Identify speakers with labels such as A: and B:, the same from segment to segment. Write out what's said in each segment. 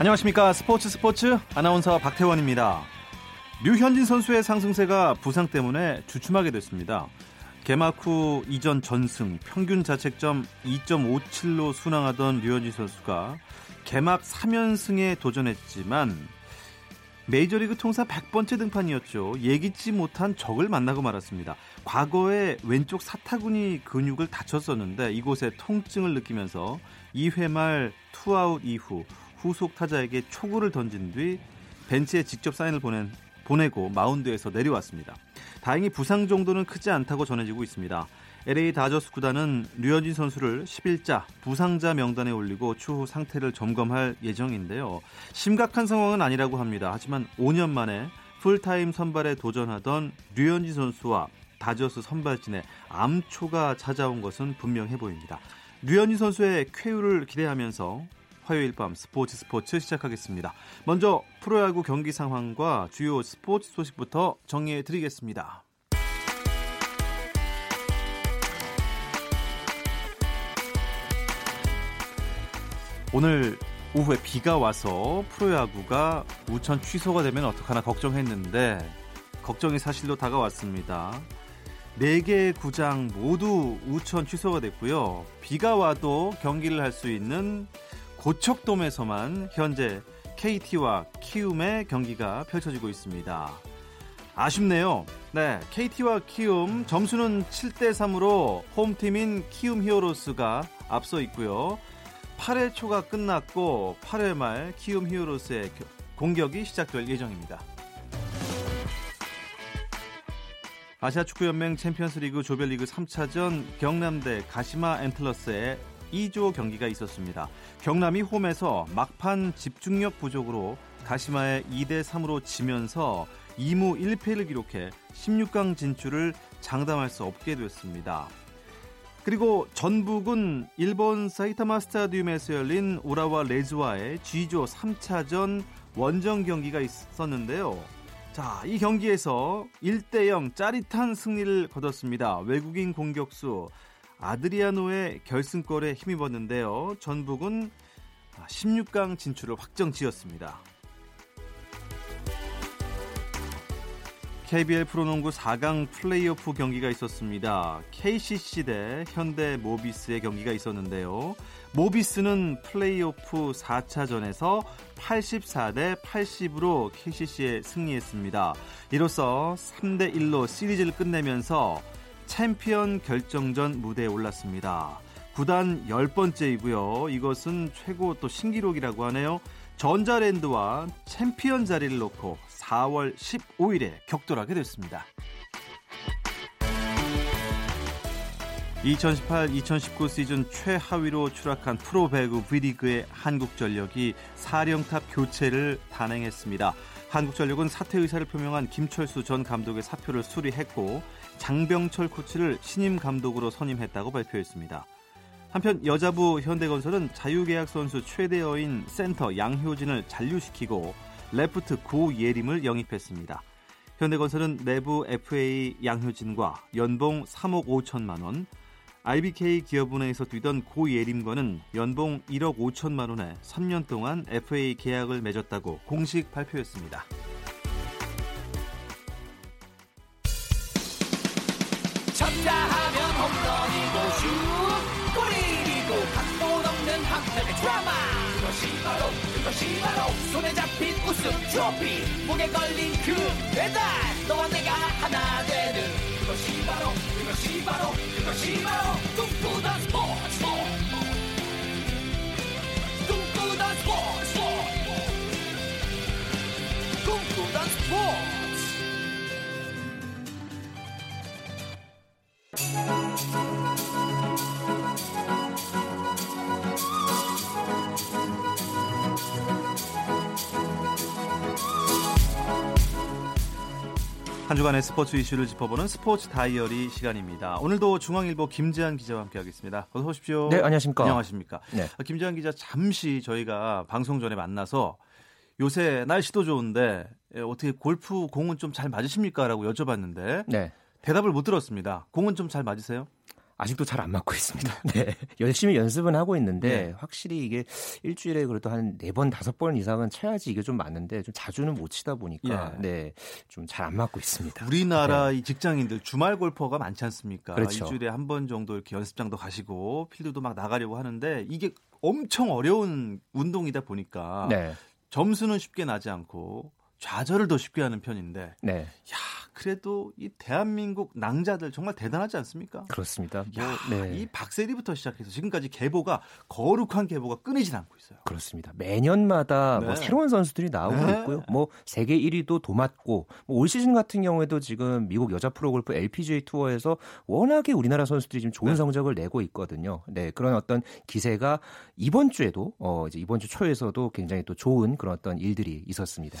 A: 안녕하십니까 스포츠 스포츠 아나운서 박태원입니다. 류현진 선수의 상승세가 부상 때문에 주춤하게 됐습니다. 개막 후 이전 전승 평균 자책점 2.57로 순항하던 류현진 선수가 개막 3연승에 도전했지만 메이저리그 통산 100번째 등판이었죠. 예기치 못한 적을 만나고 말았습니다. 과거에 왼쪽 사타구니 근육을 다쳤었는데 이곳에 통증을 느끼면서 2회 말 투아웃 이후 후속 타자에게 초구를 던진 뒤 벤치에 직접 사인을 보낸, 보내고 마운드에서 내려왔습니다. 다행히 부상 정도는 크지 않다고 전해지고 있습니다. LA 다저스 구단은 류현진 선수를 10일자 부상자 명단에 올리고 추후 상태를 점검할 예정인데요. 심각한 상황은 아니라고 합니다. 하지만 5년 만에 풀타임 선발에 도전하던 류현진 선수와 다저스 선발진의 암초가 찾아온 것은 분명해 보입니다. 류현진 선수의 쾌유를 기대하면서 화요일 밤 스포츠 스포츠 시작하겠습니다. 먼저 프로야구 경기 상황과 주요 스포츠 소식부터 정리해 드리겠습니다. 오늘 오후에 비가 와서 프로야구가 우천 취소가 되면 어떡하나 걱정했는데 걱정이 사실로 다가왔습니다. 4개 구장 모두 우천 취소가 됐고요. 비가 와도 경기를 할 수 있는 고척돔에서만 현재 KT와 키움의 경기가 펼쳐지고 있습니다. 아쉽네요. 네, KT와 키움 점수는 7대 3으로 홈팀인 키움 히어로스가 앞서 있고요. 8회 초가 끝났고 8회 말 키움 히어로스의 공격이 시작될 예정입니다. 아시아 축구연맹 챔피언스리그 조별리그 3차전 경남대 가시마 앤틀러스의 2조 경기가 있었습니다. 경남이 홈에서 막판 집중력 부족으로 가시마에 2대 3으로 지면서 2무 1패를 기록해 16강 진출을 장담할 수 없게 됐습니다. 그리고 전북은 일본 사이타마 스타디움에서 열린 우라와 레즈와의 G조 3차전 원정 경기가 있었는데요. 자, 이 경기에서 1대0 짜릿한 승리를 거뒀습니다. 외국인 공격수 아드리아노의 결승골에 힘입었는데요. 전북은 16강 진출을 확정 지었습니다. KBL 프로농구 4강 플레이오프 경기가 있었습니다. KCC 대 현대 모비스의 경기가 있었는데요. 모비스는 플레이오프 4차전에서 84대 80으로 KCC에 승리했습니다. 이로써 3대 1로 시리즈를 끝내면서 챔피언 결정전 무대에 올랐습니다. 구단 10번째이고요. 이것은 최고 또 신기록이라고 하네요. 전자랜드와 챔피언 자리를 놓고 4월 15일에 격돌하게 됐습니다. 2018-2019 시즌 최하위로 추락한 프로배구 V리그의 한국전력이 사령탑 교체를 단행했습니다. 한국전력은 사퇴 의사를 표명한 김철수 전 감독의 사표를 수리했고 장병철 코치를 신임 감독으로 선임했다고 발표했습니다. 한편 여자부 현대건설은 자유계약 선수 최대어인 센터 양효진을 잔류시키고 레프트 고예림을 영입했습니다. 현대건설은 내부 FA 양효진과 연봉 3억 5천만 원, IBK 기업은행에서 뛰던 고예림과는 연봉 1억 5천만 원에 3년 동안 FA 계약을 맺었다고 공식 발표했습니다. 트로피 목에 걸린 그 배달. 너와 내가 하나 되는 그것이 바로 그것이 바로 그것이 바로 꿈꾸던 스포츠. 꿈꾸던 스포츠. 꿈꾸던 스포츠 한 주간의 스포츠 이슈를 짚어보는 스포츠 다이어리 시간입니다. 오늘도 중앙일보 김재한 기자와 함께하겠습니다. 어서 오십시오.
B: 네, 안녕하십니까.
A: 안녕하십니까. 네. 아, 김재한 기자 잠시 저희가 방송 전에 만나서 요새 날씨도 좋은데 예, 어떻게 골프 공은 좀 잘 맞으십니까? 라고 여쭤봤는데 네. 대답을 못 들었습니다. 공은 좀 잘 맞으세요?
B: 아직도 잘 안 맞고 있습니다. 네. 열심히 연습은 하고 있는데 네. 확실히 이게 일주일에 그래도 한 네 번 다섯 번 이상은 쳐야지 이게 좀 맞는데 좀 자주는 못 치다 보니까 예. 네. 좀 잘 안 맞고 있습니다.
A: 우리나라
B: 네.
A: 이 직장인들 주말 골퍼가 많지 않습니까? 그렇죠. 일주일에 한 번 정도 이렇게 연습장도 가시고 필드도 막 나가려고 하는데 이게 엄청 어려운 운동이다 보니까 네. 점수는 쉽게 나지 않고 좌절을 더 쉽게 하는 편인데 네. 야 그래도 이 대한민국 낭자들 정말 대단하지 않습니까?
B: 그렇습니다.
A: 뭐, 야, 네. 이 박세리부터 시작해서 지금까지 계보가 거룩한 계보가 끊이진 않고 있어요.
B: 그렇습니다. 매년마다 뭐 네. 뭐 새로운 선수들이 나오고 네. 있고요. 뭐 세계 1위도 도맡고 뭐 올 시즌 같은 경우에도 지금 미국 여자 프로골프 LPGA 투어에서 워낙에 우리나라 선수들이 지금 좋은 네. 성적을 내고 있거든요. 네 그런 어떤 기세가 이번 주에도 어 이제 이번 주 초에서도 굉장히 또 좋은 그런 어떤 일들이 있었습니다.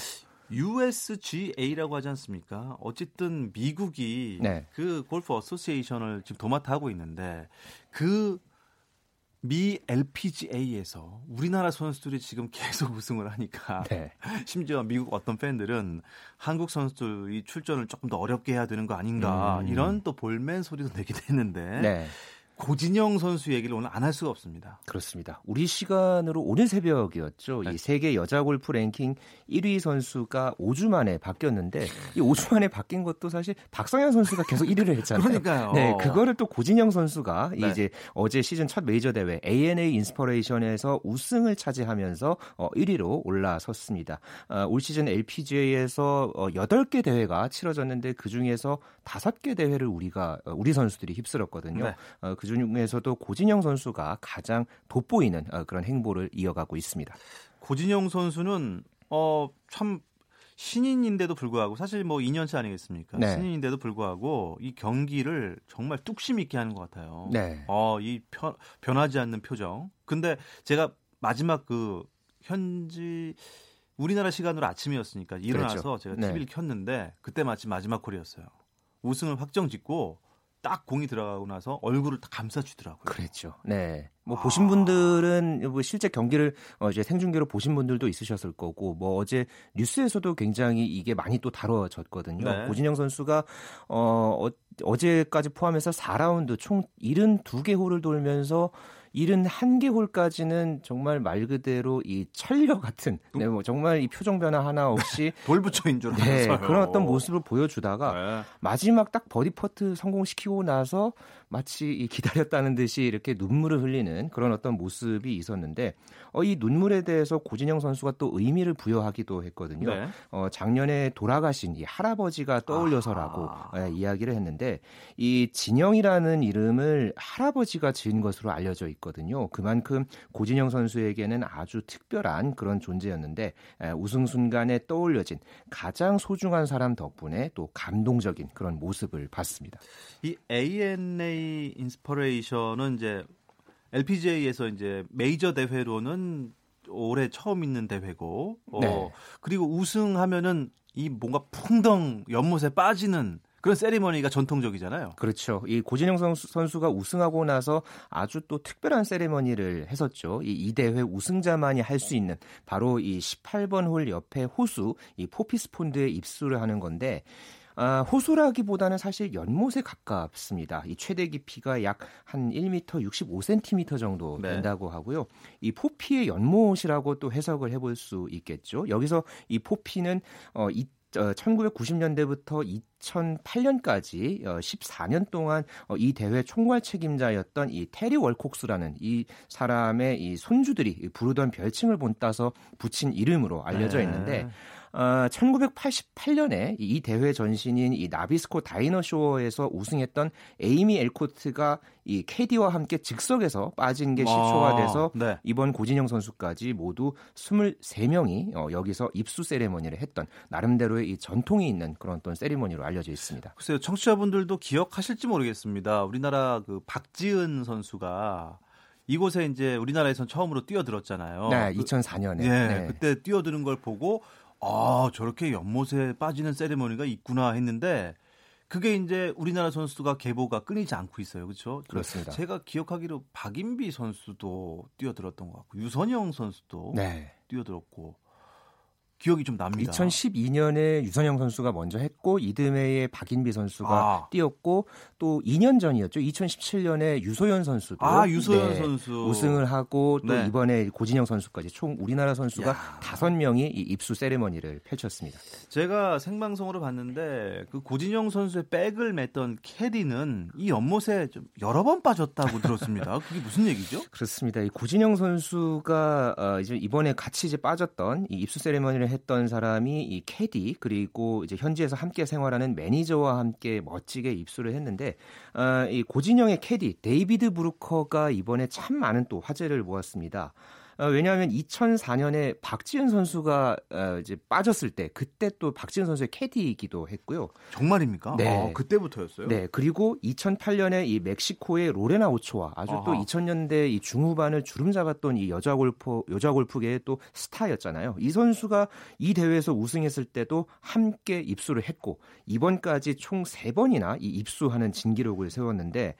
A: USGA라고 하지 않습니까? 어쨌든 미국이 네. 그 골프 association을 지금 도맡아 하고 있는데 그 미 LPGA에서 우리나라 선수들이 지금 계속 우승을 하니까 네. 심지어 미국 어떤 팬들은 한국 선수들이 출전을 조금 더 어렵게 해야 되는 거 아닌가 음. 이런 또 볼멘 소리도 내기도 했는데 네. 고진영 선수 얘기를 오늘 안 할 수가 없습니다.
B: 그렇습니다. 우리 시간으로 오늘 새벽이었죠. 네. 이 세계 여자 골프 랭킹 1위 선수가 5주 만에 바뀌었는데 이 5주 만에 바뀐 것도 사실 박성현 선수가 계속 1위를 했잖아요.
A: 그러니까요.
B: 네, 그거를 또 고진영 선수가 네. 이제 어제 시즌 첫 메이저 대회 ANA 인스퍼레이션에서 우승을 차지하면서 어, 1위로 올라섰습니다. 어, 올 시즌 LPGA에서 어, 8개 대회가 치러졌는데 그 중에서 5개 대회를 우리가 어, 우리 선수들이 휩쓸었거든요. 네. 어, 그 중에서도 고진영 선수가 가장 돋보이는 어, 그런 행보를 이어가고 있습니다.
A: 고진영 선수는 어참 신인인데도 불구하고 사실 뭐 2년차 아니겠습니까? 네. 신인인데도 불구하고 이 경기를 정말 뚝심 있게 하는 것 같아요. 네. 어이 변하지 않는 표정. 근데 제가 마지막 그 현지 우리나라 시간으로 아침이었으니까 일어나서 그렇죠. 제가 TV를 네. 켰는데 그때 마침 마지막 콜이었어요. 우승을 확정 짓고 딱 공이 들어가고 나서 얼굴을 딱 감싸주더라고요.
B: 그랬죠. 네. 뭐 아. 보신 분들은 뭐 실제 경기를 어 이제 생중계로 보신 분들도 있으셨을 거고 뭐 어제 뉴스에서도 굉장히 이게 많이 또 다뤄졌거든요. 네. 고진영 선수가 어, 어 어제까지 포함해서 4라운드 총 72개 홀을 돌면서 71개 홀까지는 정말 말 그대로 이 철녀 같은 네, 뭐 정말 이 표정 변화 하나 없이
A: 돌부처인 줄
B: 네, 그런 어떤 모습을 보여주다가 네. 마지막 딱 버디 퍼트 성공시키고 나서 마치 이 기다렸다는 듯이 이렇게 눈물을 흘리는 그런 어떤 모습이 있었는데 어, 이 눈물에 대해서 고진영 선수가 또 의미를 부여하기도 했거든요. 네. 어, 작년에 돌아가신 이 할아버지가 떠올려서라고 예, 이야기를 했는데 이 진영이라는 이름을 할아버지가 지은 것으로 알려져 있거든요. 그만큼 고진영 선수에게는 아주 특별한 그런 존재였는데 예, 우승 순간에 떠올려진 가장 소중한 사람 덕분에 또 감동적인 그런 모습을 봤습니다.
A: 이 ANA 인스퍼레이션은 이제 LPGA에서 이제 메이저 대회로는 올해 처음 있는 대회고, 어, 네. 그리고 우승하면은 이 뭔가 풍덩 연못에 빠지는 그런 세리머니가 전통적이잖아요.
B: 그렇죠. 이 고진영 선수, 가 우승하고 나서 아주 또 특별한 세리머니를 했었죠. 이, 이 대회 우승자만이 할 수 있는 바로 이 18번 홀 옆에 호수 이 포피스 폰드에 입수를 하는 건데 아, 호수라기보다는 사실 연못에 가깝습니다. 이 최대 깊이가 약 한 1m 65cm 정도 네. 된다고 네. 하고요. 이 포피의 연못이라고 또 해석을 해볼 수 있겠죠. 여기서 이 포피는 어, 이 1990년대부터 2008년까지 14년 동안 어, 이 대회 총괄 책임자였던 이 테리 월콕스라는 이 사람의 이 손주들이 부르던 별칭을 본따서 붙인 이름으로 알려져 있는데 네. 어, 1988년에 이 대회 전신인 이 나비스코 다이너쇼에서 우승했던 에이미 엘코트가 이 캐디와 함께 즉석에서 빠진 게 시초가 아, 돼서 아, 네. 이번 고진영 선수까지 모두 23명이 어, 여기서 입수 세레머니를 했던 나름대로의 이 전통이 있는 그런 어떤 세리머니로 알려져 있습니다.
A: 글쎄요, 청취자분들도 기억하실지 모르겠습니다. 우리나라 그 박지은 선수가 이곳에 이제 우리나라에선 처음으로 뛰어들었잖아요.
B: 네, 2004년에. 그,
A: 네,
B: 네,
A: 그때 뛰어드는 걸 보고 아, 저렇게 연못에 빠지는 세리머니가 있구나 했는데 그게 이제 우리나라 선수가 계보가 끊이지 않고 있어요. 그렇죠?
B: 그렇습니다.
A: 제가 기억하기로 박인비 선수도 뛰어들었던 것 같고 유선영 선수도 네. 뛰어들었고 기억이 좀 납니다.
B: 2012년에 유선영 선수가 먼저 했고 이듬해에 박인비 선수가 아. 뛰었고 또 2년 전이었죠. 2017년에 유소연 선수도
A: 아 유소연 네, 선수
B: 우승을 하고 또 네. 이번에 고진영 선수까지 총 우리나라 선수가 다섯 명이 이 입수 세레머니를 펼쳤습니다.
A: 제가 생방송으로 봤는데 그 고진영 선수의 백을 맸던 캐디는 이 연못에 좀 여러 번 빠졌다고 들었습니다. 그게 무슨 얘기죠?
B: 그렇습니다. 이 고진영 선수가 어, 이제 이번에 같이 이제 빠졌던 이 입수 세레머니를 했던 사람이 이 캐디 그리고 이제 현지에서 함께 생활하는 매니저와 함께 멋지게 입수를 했는데 어, 이 고진영의 캐디 데이비드 브루커가 이번에 참 많은 또 화제를 모았습니다. 어, 왜냐하면 2004년에 박지은 선수가 어, 이제 빠졌을 때 그때 또 박지은 선수의 캐디이기도 했고요.
A: 정말입니까? 네, 아, 그때부터였어요.
B: 네, 그리고 2008년에 이 멕시코의 로레나 오초아 아주 아하. 또 2000년대 이 중후반을 주름 잡았던 이 여자 골프 여자 골프계의 또 스타였잖아요. 이 선수가 이 대회에서 우승했을 때도 함께 입수를 했고 이번까지 총 3번이나 이 입수하는 진기록을 세웠는데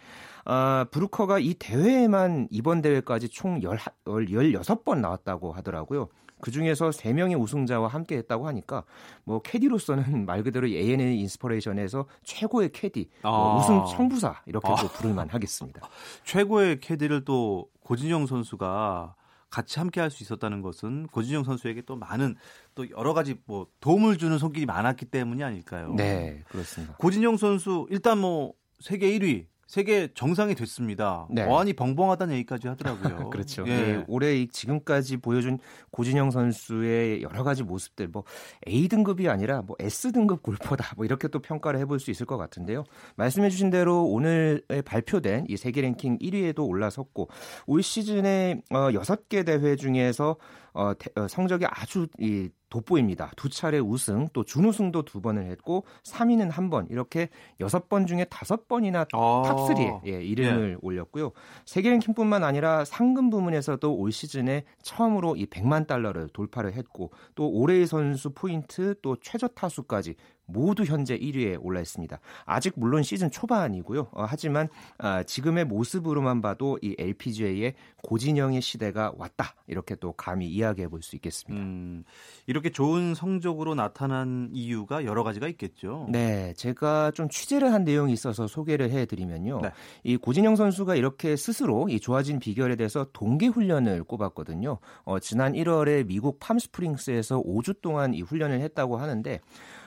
B: 아, 브루커가 이 대회에만 이번 대회까지 총 10, 16번 나왔다고 하더라고요. 그 중에서 3명의 우승자와 함께 했다고 하니까 뭐 캐디로서는 말 그대로 ANA 인스퍼레이션에서 최고의 캐디, 뭐 아. 뭐 우승 청부사 이렇게 아. 또 부를만 하겠습니다.
A: 최고의 캐디를 또 고진영 선수가 같이 함께 할 수 있었다는 것은 고진영 선수에게 또 많은 또 여러 가지 뭐 도움을 주는 손길이 많았기 때문이 아닐까요?
B: 네, 그렇습니다.
A: 고진영 선수 일단 뭐 세계 1위 세계 정상이 됐습니다. 네. 어안이 벙벙하다는 얘기까지 하더라고요.
B: 그렇죠. 예. 네, 올해 지금까지 보여준 고진영 선수의 여러 가지 모습들, 뭐 A 등급이 아니라 뭐 S 등급 골퍼다, 뭐 이렇게 또 평가를 해볼 수 있을 것 같은데요. 말씀해주신 대로 오늘 발표된 이 세계 랭킹 1위에도 올라섰고 올 시즌에 어, 6개 대회 중에서 어, 대, 어, 성적이 아주 이 돋보입니다. 두 차례 우승, 또 준우승도 두 번을 했고 3위는 한 번, 이렇게 여섯 번 중에 다섯 번이나 아~ top 3에 예, 이름을 예. 올렸고요. 세계 랭킹뿐만 아니라 상금 부문에서도 올 시즌에 처음으로 이 100만 달러를 돌파를 했고 또 올해의 선수 포인트, 또 최저 타수까지 모두 현재 1위에 올라 있습니다. 아직 물론 시즌 초반이고요. 어, 하지만 어, 지금의 모습으로만 봐도 이 LPGA의 고진영의 시대가 왔다. 이렇게 또 감히 이야기해 볼 수 있겠습니다. 음,
A: 이렇게 좋은 성적으로 나타난 이유가 여러 가지가 있겠죠.
B: 네, 제가 좀 취재를 한 내용이 있어서 소개를 해드리면요. 네. 이 고진영 선수가 이렇게 스스로 이 좋아진 비결에 대해서 동계 훈련을 꼽았거든요. 어, 지난 1월에 미국 팜스프링스에서 5주 동안 이 훈련을 했다고 하는데 어,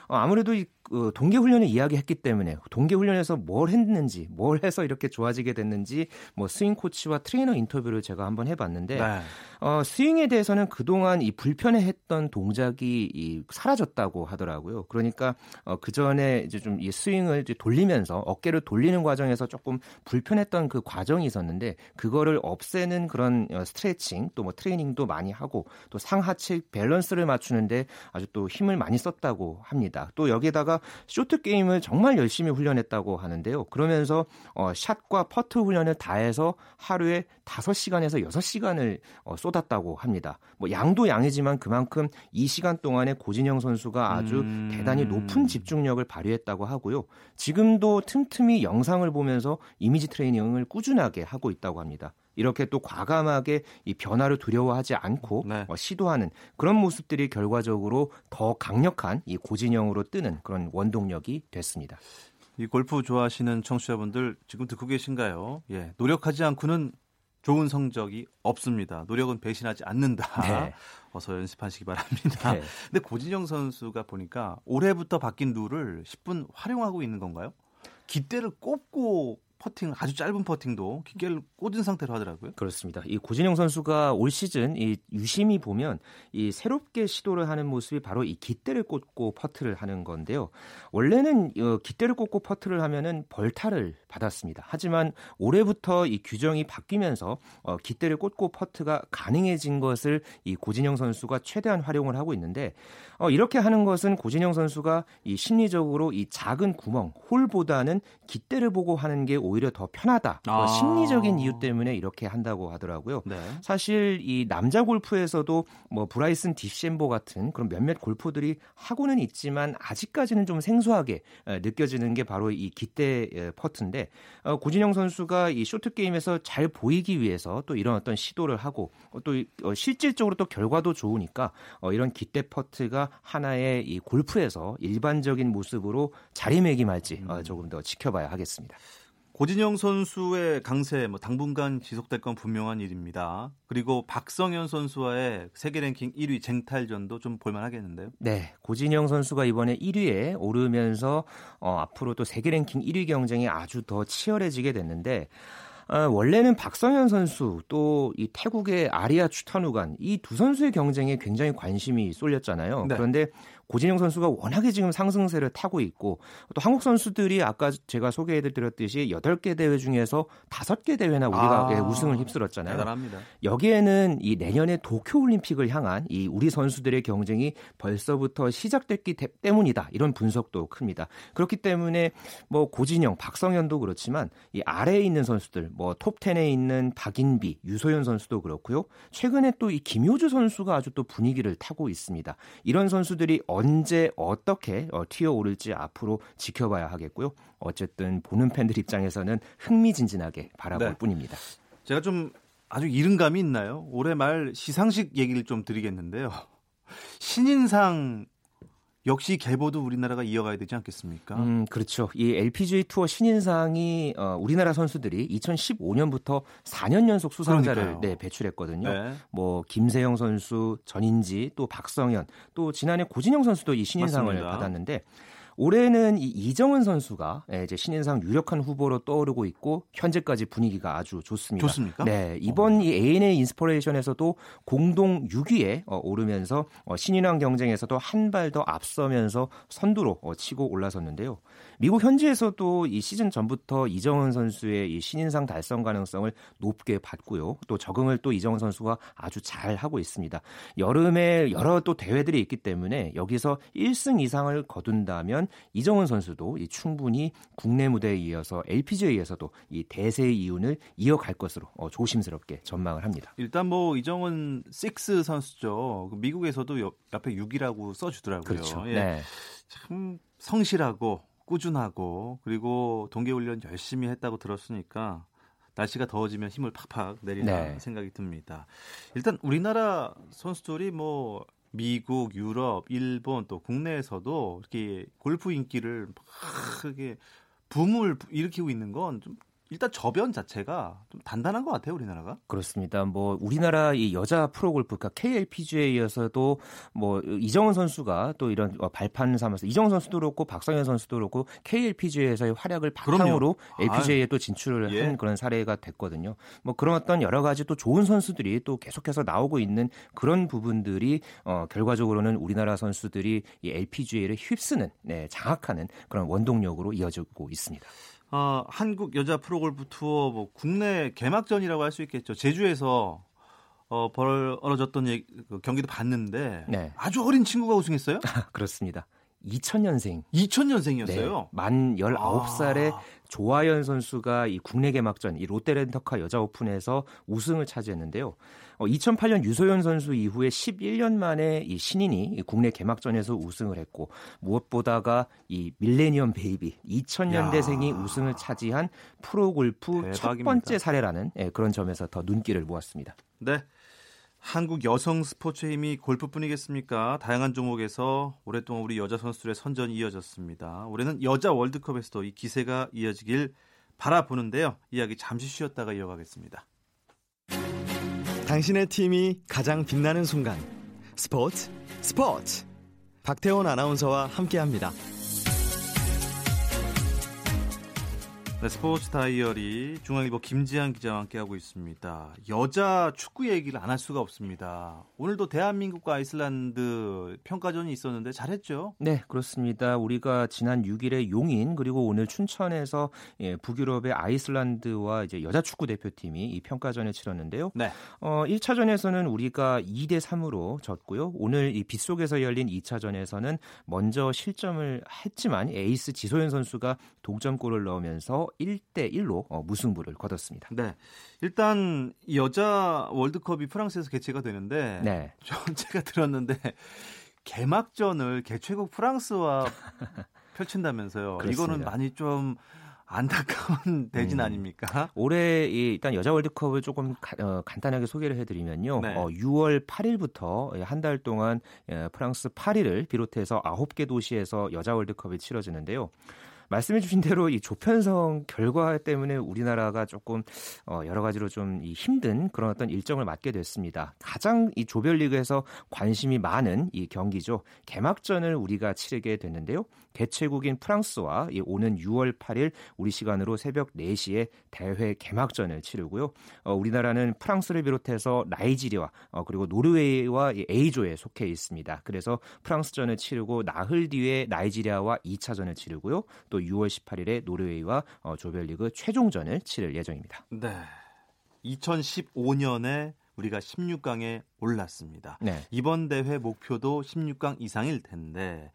B: 아무래도 이그 동계 훈련을 이야기했기 때문에 동계 훈련에서 뭘 했는지, 뭘 해서 이렇게 좋아지게 됐는지 뭐 스윙 코치와 트레이너 인터뷰를 제가 한번 해봤는데 네. 어, 스윙에 대해서는 그동안 이 불편해했던 동작이 이 사라졌다고 하더라고요. 그러니까 어, 그 전에 이제 좀 이 스윙을 이제 돌리면서 어깨를 돌리는 과정에서 조금 불편했던 그 과정이 있었는데 그거를 없애는 그런 어, 스트레칭 또 뭐 트레이닝도 많이 하고 또 상하체 밸런스를 맞추는데 아주 또 힘을 많이 썼다고 합니다. 또 여기에다가 쇼트 게임을 정말 열심히 훈련했다고 하는데요. 그러면서 어, 샷과 퍼트 훈련을 다 해서 하루에 5시간에서 6시간을 어, 쏟았다고 합니다. 뭐 양도 양이지만 그만큼 이 시간 동안에 고진영 선수가 아주 음... 대단히 높은 집중력을 발휘했다고 하고요. 지금도 틈틈이 영상을 보면서 이미지 트레이닝을 꾸준하게 하고 있다고 합니다. 이렇게 또 과감하게 이 변화를 두려워하지 않고 네. 어, 시도하는 그런 모습들이 결과적으로 더 강력한 이 고진영으로 뜨는 그런 원동력이 됐습니다.
A: 이 골프 좋아하시는 청취자분들 지금 듣고 계신가요? 예, 노력하지 않고는 좋은 성적이 없습니다. 노력은 배신하지 않는다. 네. 어서 연습하시기 바랍니다. 네. 근데 고진영 선수가 보니까 올해부터 바뀐 룰을 십분 활용하고 있는 건가요? 깃대를 꽂고 퍼팅 아주 짧은 퍼팅도 깃대를 꽂은 상태로 하더라고요.
B: 그렇습니다. 이 고진영 선수가 올 시즌 이 유심히 보면 이 새롭게 시도를 하는 모습이 바로 이 깃대를 꽂고 퍼트를 하는 건데요. 원래는 어, 깃대를 꽂고 퍼트를 하면은 벌타를 받았습니다. 하지만 올해부터 이 규정이 바뀌면서 어, 깃대를 꽂고 퍼트가 가능해진 것을 이 고진영 선수가 최대한 활용을 하고 있는데 어, 이렇게 하는 것은 고진영 선수가 이 심리적으로 이 작은 구멍 홀보다는 깃대를 보고 하는 게 오히려 더 편하다. 아. 심리적인 이유 때문에 이렇게 한다고 하더라고요. 네. 사실 이 남자 골프에서도 뭐 브라이슨 디셈보 같은 그런 몇몇 골퍼들이 하고는 있지만 아직까지는 좀 생소하게 느껴지는 게 바로 이 기대 퍼트인데 어, 고진영 선수가 이 쇼트 게임에서 잘 보이기 위해서 또 이런 어떤 시도를 하고 또 어, 실질적으로 또 결과도 좋으니까 어, 이런 기대 퍼트가 하나의 이 골프에서 일반적인 모습으로 자리매김할지 음. 조금 더 지켜봐야 하겠습니다.
A: 고진영 선수의 강세 뭐 당분간 지속될 건 분명한 일입니다. 그리고 박성현 선수와의 세계 랭킹 1위 쟁탈전도 좀 볼만하겠는데요.
B: 네, 고진영 선수가 이번에 1위에 오르면서 어, 앞으로 또 세계 랭킹 1위 경쟁이 아주 더 치열해지게 됐는데 어, 원래는 박성현 선수 또 이 태국의 아리아 추타누간 이 두 선수의 경쟁에 굉장히 관심이 쏠렸잖아요. 네. 그런데 고진영 선수가 워낙에 지금 상승세를 타고 있고 또 한국 선수들이 아까 제가 소개해드렸듯이 8개 대회 중에서 5개 대회나 우리가 아, 예, 우승을 휩쓸었잖아요.
A: 대단합니다.
B: 여기에는 이 내년에 도쿄올림픽을 향한 이 우리 선수들의 경쟁이 벌써부터 시작됐기 때문이다. 이런 분석도 큽니다. 그렇기 때문에 뭐 고진영, 박성현도 그렇지만 이 아래에 있는 선수들 뭐 톱10에 있는 박인비, 유소연 선수도 그렇고요. 최근에 또 이 김효주 선수가 아주 또 분위기를 타고 있습니다. 이런 선수들이 언제 어떻게 어, 튀어오를지 앞으로 지켜봐야 하겠고요. 어쨌든 보는 팬들 입장에서는 흥미진진하게 바라볼 네. 뿐입니다.
A: 제가 좀 아주 이른감이 있나요? 올해 말 시상식 얘기를 좀 드리겠는데요. 신인상 역시 계보도 우리나라가 이어가야 되지 않겠습니까?
B: 음, 그렇죠. 이 LPGA 투어 신인상이 어, 우리나라 선수들이 2015년부터 4년 연속 수상자를 네, 배출했거든요. 네. 뭐 김세영 선수, 전인지, 또 박성현, 또 지난해 고진영 선수도 이 신인상을 맞습니다. 받았는데 올해는 이 이정은 선수가 예, 이제 신인상 유력한 후보로 떠오르고 있고 현재까지 분위기가 아주 좋습니다.
A: 좋습니까?
B: 네, 이번 어. 이 ANA 인스퍼레이션에서도 공동 6위에 어, 오르면서 어, 신인왕 경쟁에서도 한 발 더 앞서면서 선두로 어, 치고 올라섰는데요. 미국 현지에서도 이 시즌 전부터 이정은 선수의 이 신인상 달성 가능성을 높게 봤고요. 또 적응을 또 이정은 선수가 아주 잘 하고 있습니다. 여름에 여러 또 대회들이 있기 때문에 여기서 1승 이상을 거둔다면 이정은 선수도 이 충분히 국내 무대에 이어서 LPGA에서도 이 대세의 이윤을 이어갈 것으로 어, 조심스럽게 전망을 합니다.
A: 일단 뭐 이정은 6 선수죠. 그 미국에서도 옆, 에 6이라고 써주더라고요.
B: 그렇죠. 예. 네.
A: 참 성실하고 꾸준하고 그리고 동계훈련 열심히 했다고 들었으니까 날씨가 더워지면 힘을 팍팍 내리는 네. 생각이 듭니다. 일단 우리나라 선수들이 뭐 미국, 유럽, 일본 또 국내에서도 이렇게 골프 인기를 막 크게 붐을 일으키고 있는 건 좀 일단 저변 자체가 좀 단단한 것 같아요, 우리나라가.
B: 그렇습니다. 뭐 우리나라 이 여자 프로골프 그러니까 KLPGA에서도 뭐 이정은 선수가 또 이런 어, 발판 삼아서 이정은 선수도 그렇고 박성현 선수도 그렇고 KLPGA에서의 활약을 바탕으로 그럼요. LPGA에 또 진출을 예. 한 그런 사례가 됐거든요. 뭐 그런 어떤 여러 가지 또 좋은 선수들이 또 계속해서 나오고 있는 그런 부분들이 어 결과적으로는 우리나라 선수들이 이 LPGA를 휩쓰는 네, 장악하는 그런 원동력으로 이어지고 있습니다.
A: 어, 한국 여자 프로골프 투어 뭐 국내 개막전이라고 할 수 있겠죠. 제주에서 어, 벌어졌던 얘기, 그 경기도 봤는데 네. 아주 어린 친구가 우승했어요?
B: 그렇습니다. 2000년생.
A: 2000년생이었어요? 네,
B: 만 19살에 아. 조하연 선수가 이 국내 개막전 이 롯데렌터카 여자 오픈에서 우승을 차지했는데요. 어, 2008년 유소연 선수 이후에 11년 만에 이 신인이 국내 개막전에서 우승을 했고 무엇보다가 이 밀레니엄 베이비 2000년대생이 우승을 차지한 프로 골프 대박입니다. 첫 번째 사례라는 예, 그런 점에서 더 눈길을 모았습니다.
A: 네. 한국 여성 스포츠의 힘이 골프뿐이겠습니까? 다양한 종목에서 오랫동안 우리 여자 선수들의 선전이 이어졌습니다. 올해는 여자 월드컵에서도 이 기세가 이어지길 바라보는데요. 이야기 잠시 쉬었다가 이어가겠습니다.
C: 당신의 팀이 가장 빛나는 순간 스포츠 스포츠 박태원 아나운서와 함께합니다.
A: 네, 스포츠 다이어리 중앙일보 김지한 기자와 함께하고 있습니다. 여자 축구 얘기를 안 할 수가 없습니다. 오늘도 대한민국과 아이슬란드 평가전이 있었는데 잘했죠?
B: 네, 그렇습니다. 우리가 지난 6일에 용인 그리고 오늘 춘천에서 예, 북유럽의 아이슬란드와 이제 여자 축구 대표팀이 이 평가전을 치렀는데요. 네. 어, 1차전에서는 우리가 2대 3으로 졌고요. 오늘 이 빗속에서 열린 2차전에서는 먼저 실점을 했지만 에이스 지소연 선수가 동점골을 넣으면서 1대 1로 어, 무승부를 거뒀습니다.
A: 네. 일단 여자 월드컵이 프랑스에서 개최가 되는데
B: 네.
A: 제가 들었는데 개막전을 개최국 프랑스와 펼친다면서요. 그렇습니다. 이거는 많이 좀 안타까운 대진 음. 아닙니까?
B: 올해 이 일단 여자 월드컵을 조금 가, 어, 간단하게 소개를 해드리면요. 네. 어, 6월 8일부터 한 달 동안 예, 프랑스 파리를 비롯해서 9개 도시에서 여자 월드컵이 치러지는데요. 말씀해 주신 대로 이 조편성 결과 때문에 우리나라가 조금 어 여러 가지로 좀 힘든 그런 어떤 일정을 맞게 됐습니다. 가장 이 조별리그에서 관심이 많은 이 경기죠. 개막전을 우리가 치르게 됐는데요. 개최국인 프랑스와 오는 6월 8일 우리 시간으로 새벽 4시에 대회 개막전을 치르고요. 어, 우리나라는 프랑스를 비롯해서 나이지리아 어, 그리고 노르웨이와 A조에 속해 있습니다. 그래서 프랑스전을 치르고 나흘 뒤에 나이지리아와 2차전을 치르고요. 또 6월 18일에 노르웨이와 어, 조별리그 최종전을 치를 예정입니다.
A: 네. 2015년에 우리가 16강에 올랐습니다. 네. 이번 대회 목표도 16강 이상일 텐데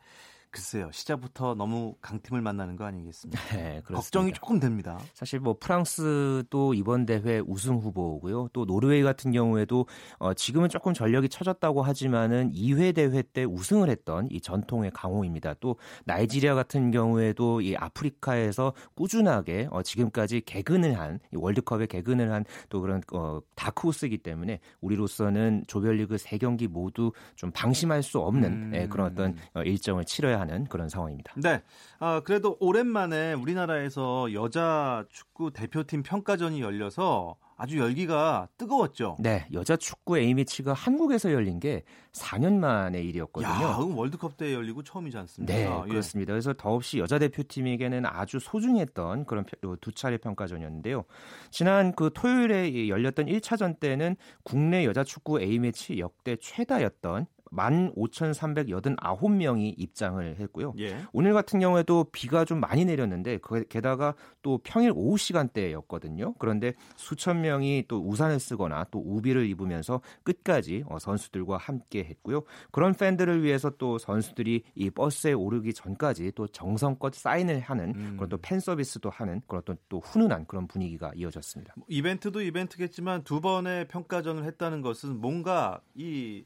A: 글쎄요, 시작부터 너무 강팀을 만나는 거 아니겠습니까? 네, 걱정이 조금 됩니다.
B: 사실 뭐 프랑스도 이번 대회 우승 후보고요. 또 노르웨이 같은 경우에도 어, 지금은 조금 전력이 처졌다고 하지만은 2회 대회 때 우승을 했던 이 전통의 강호입니다. 또 나이지리아 같은 경우에도 이 아프리카에서 꾸준하게 어, 지금까지 개근을 한 월드컵에 개근을 한 또 그런 어, 다크호스이기 때문에 우리로서는 조별리그 3경기 모두 좀 방심할 수 없는 음... 예, 그런 어떤 어, 일정을 치러야 하는 그런 상황입니다.
A: 네. 아, 그래도 오랜만에 우리나라에서 여자 축구 대표팀 평가전이 열려서 아주 열기가 뜨거웠죠.
B: 네, 여자 축구 A매치가 한국에서 열린 게 4년 만의 일이었거든요. 야,
A: 월드컵 때 열리고 처음이지 않습니까?
B: 네, 예. 그렇습니다. 그래서 더없이 여자 대표팀에게는 아주 소중했던 그런 두 차례 평가전이었는데요. 지난 그 토요일에 열렸던 1차전 때는 국내 여자 축구 A매치 역대 최다였던 15,389명이 입장을 했고요. 예. 오늘 같은 경우에도 비가 좀 많이 내렸는데 게다가 또 평일 오후 시간대였거든요. 그런데 수천 명이 또 우산을 쓰거나 또 우비를 입으면서 끝까지 어, 선수들과 함께 했고요. 그런 팬들을 위해서 또 선수들이 이 버스에 오르기 전까지 또 정성껏 사인을 하는 음. 그런 또 팬 서비스도 하는 그런 또, 또 훈훈한 그런 분위기가 이어졌습니다.
A: 뭐 이벤트도 이벤트겠지만 두 번의 평가전을 했다는 것은 뭔가 이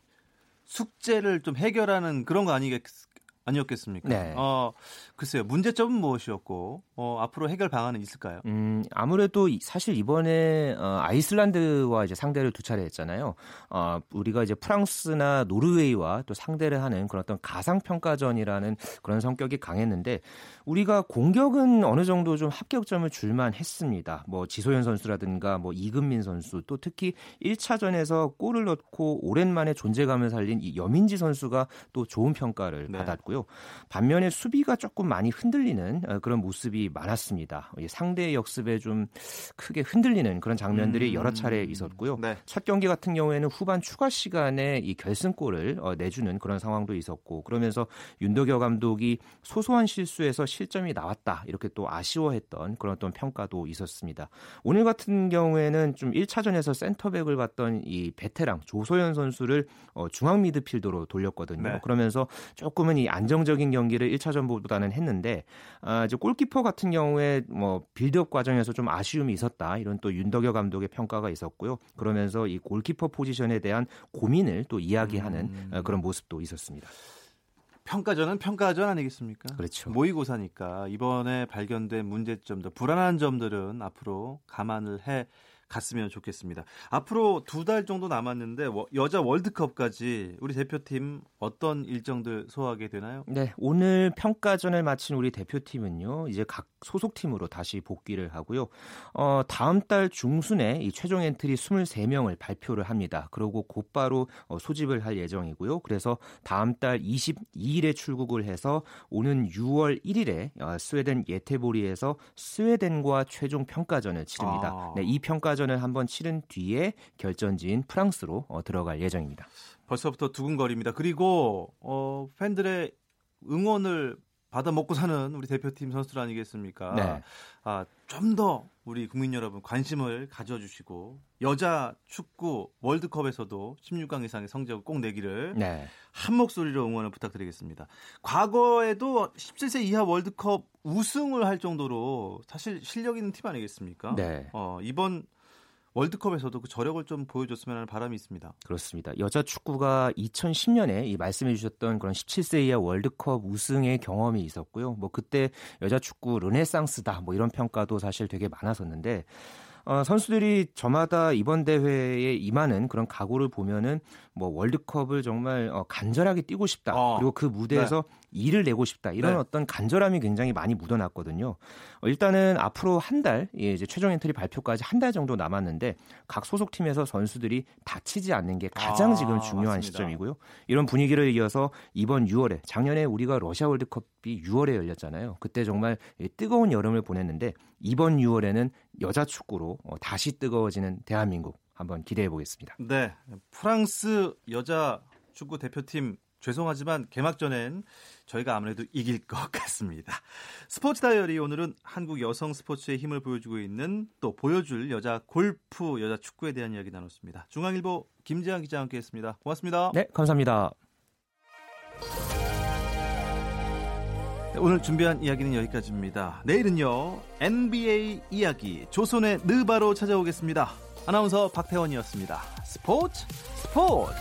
A: 숙제를 좀 해결하는 그런 거 아니겠, 아니었겠습니까? 네. 어, 글쎄요. 문제점은 무엇이었고 어, 앞으로 해결 방안은 있을까요?
B: 음, 아무래도 사실 이번에 어, 아이슬란드와 이제 상대를 두 차례 했잖아요. 어, 우리가 이제 프랑스나 노르웨이와 또 상대를 하는 그런 어떤 가상 평가전이라는 그런 성격이 강했는데 우리가 공격은 어느 정도 좀 합격점을 줄만 했습니다. 뭐 지소연 선수라든가 뭐 이금민 선수 또 특히 1차전에서 골을 넣고 오랜만에 존재감을 살린 이 여민지 선수가 또 좋은 평가를 네. 받았고요. 있고요. 반면에 수비가 조금 많이 흔들리는 어, 그런 모습이 많았습니다. 상대의 역습에 좀 크게 흔들리는 그런 장면들이 음. 여러 차례 있었고요. 네. 첫 경기 같은 경우에는 후반 추가 시간에 이 결승골을 어, 내주는 그런 상황도 있었고 그러면서 윤덕여 감독이 소소한 실수에서 실점이 나왔다 이렇게 또 아쉬워했던 그런 어떤 평가도 있었습니다. 오늘 같은 경우에는 좀 1차전에서 센터백을 봤던 이 베테랑 조소연 선수를 어, 중앙 미드필더로 돌렸거든요. 네. 그러면서 조금은 이 안 정적인 경기를 1차전보다는 했는데 아, 이제 골키퍼 같은 경우에 뭐 빌드업 과정에서 좀 아쉬움이 있었다 이런 또 윤덕여 감독의 평가가 있었고요. 그러면서 이 골키퍼 포지션에 대한 고민을 또 이야기하는 음. 어, 그런 모습도 있었습니다.
A: 평가전은 평가전 아니겠습니까?
B: 그렇죠.
A: 모의고사니까 이번에 발견된 문제점들, 불안한 점들은 앞으로 감안을 해 갔으면 좋겠습니다. 앞으로 두 달 정도 남았는데 여자 월드컵까지 우리 대표팀 어떤 일정들 소화하게 되나요?
B: 네, 오늘 평가전을 마친 우리 대표팀은요. 이제 각 소속팀으로 다시 복귀를 하고요. 어, 다음 달 중순에 이 최종 엔트리 23명을 발표를 합니다. 그리고 곧바로 어, 소집을 할 예정이고요. 그래서 다음 달 22일에 출국을 해서 오는 6월 1일에 어, 스웨덴 예테보리에서 스웨덴과 최종 평가전을 치릅니다. 아. 네, 이 평가전 을 한번 치른 뒤에 결전지인 프랑스로 어, 들어갈 예정입니다.
A: 벌써부터 두근거립니다. 그리고 어, 팬들의 응원을 받아 먹고 사는 우리 대표팀 선수들 아니겠습니까? 네. 아, 좀 더 우리 국민 여러분 관심을 가져주시고 여자 축구 월드컵에서도 16강 이상의 성적을 꼭 내기를 네. 한 목소리로 응원을 부탁드리겠습니다. 과거에도 17세 이하 월드컵 우승을 할 정도로 사실 실력 있는 팀 아니겠습니까?
B: 네.
A: 어, 이번 월드컵에서도 그 저력을 좀 보여줬으면 하는 바람이 있습니다.
B: 그렇습니다. 여자 축구가 2010년에 이 말씀해 주셨던 그런 17세 이하 월드컵 우승의 경험이 있었고요. 뭐 그때 여자 축구 르네상스다 뭐 이런 평가도 사실 되게 많았었는데 어, 선수들이 저마다 이번 대회에 임하는 그런 각오를 보면은 뭐 월드컵을 정말 어, 간절하게 뛰고 싶다.
A: 어,
B: 그리고 그 무대에서 네. 일을 내고 싶다. 이런 네. 어떤 간절함이 굉장히 많이 묻어났거든요. 어, 일단은 앞으로 한 달, 예, 이제 최종 엔트리 발표까지 한 달 정도 남았는데 각 소속팀에서 선수들이 다치지 않는 게 가장 아, 지금 중요한 맞습니다. 시점이고요. 이런 분위기를 이어서 이번 6월에 작년에 우리가 러시아 월드컵이 6월에 열렸잖아요. 그때 정말 뜨거운 여름을 보냈는데 이번 6월에는 여자 축구로 어, 다시 뜨거워지는 대한민국 한번 기대해 보겠습니다.
A: 네, 프랑스 여자 축구 대표팀 죄송하지만 개막전엔 저희가 아무래도 이길 것 같습니다. 스포츠 다이어리 오늘은 한국 여성 스포츠의 힘을 보여주고 있는 또 보여줄 여자 골프, 여자 축구에 대한 이야기 나눴습니다. 중앙일보 김재환 기자와 함께했습니다. 고맙습니다.
B: 네, 감사합니다.
A: 네, 오늘 준비한 이야기는 여기까지입니다. 내일은요 NBA 이야기 조선의 느바로 찾아오겠습니다. 아나운서 박태원이었습니다. 스포츠 스포츠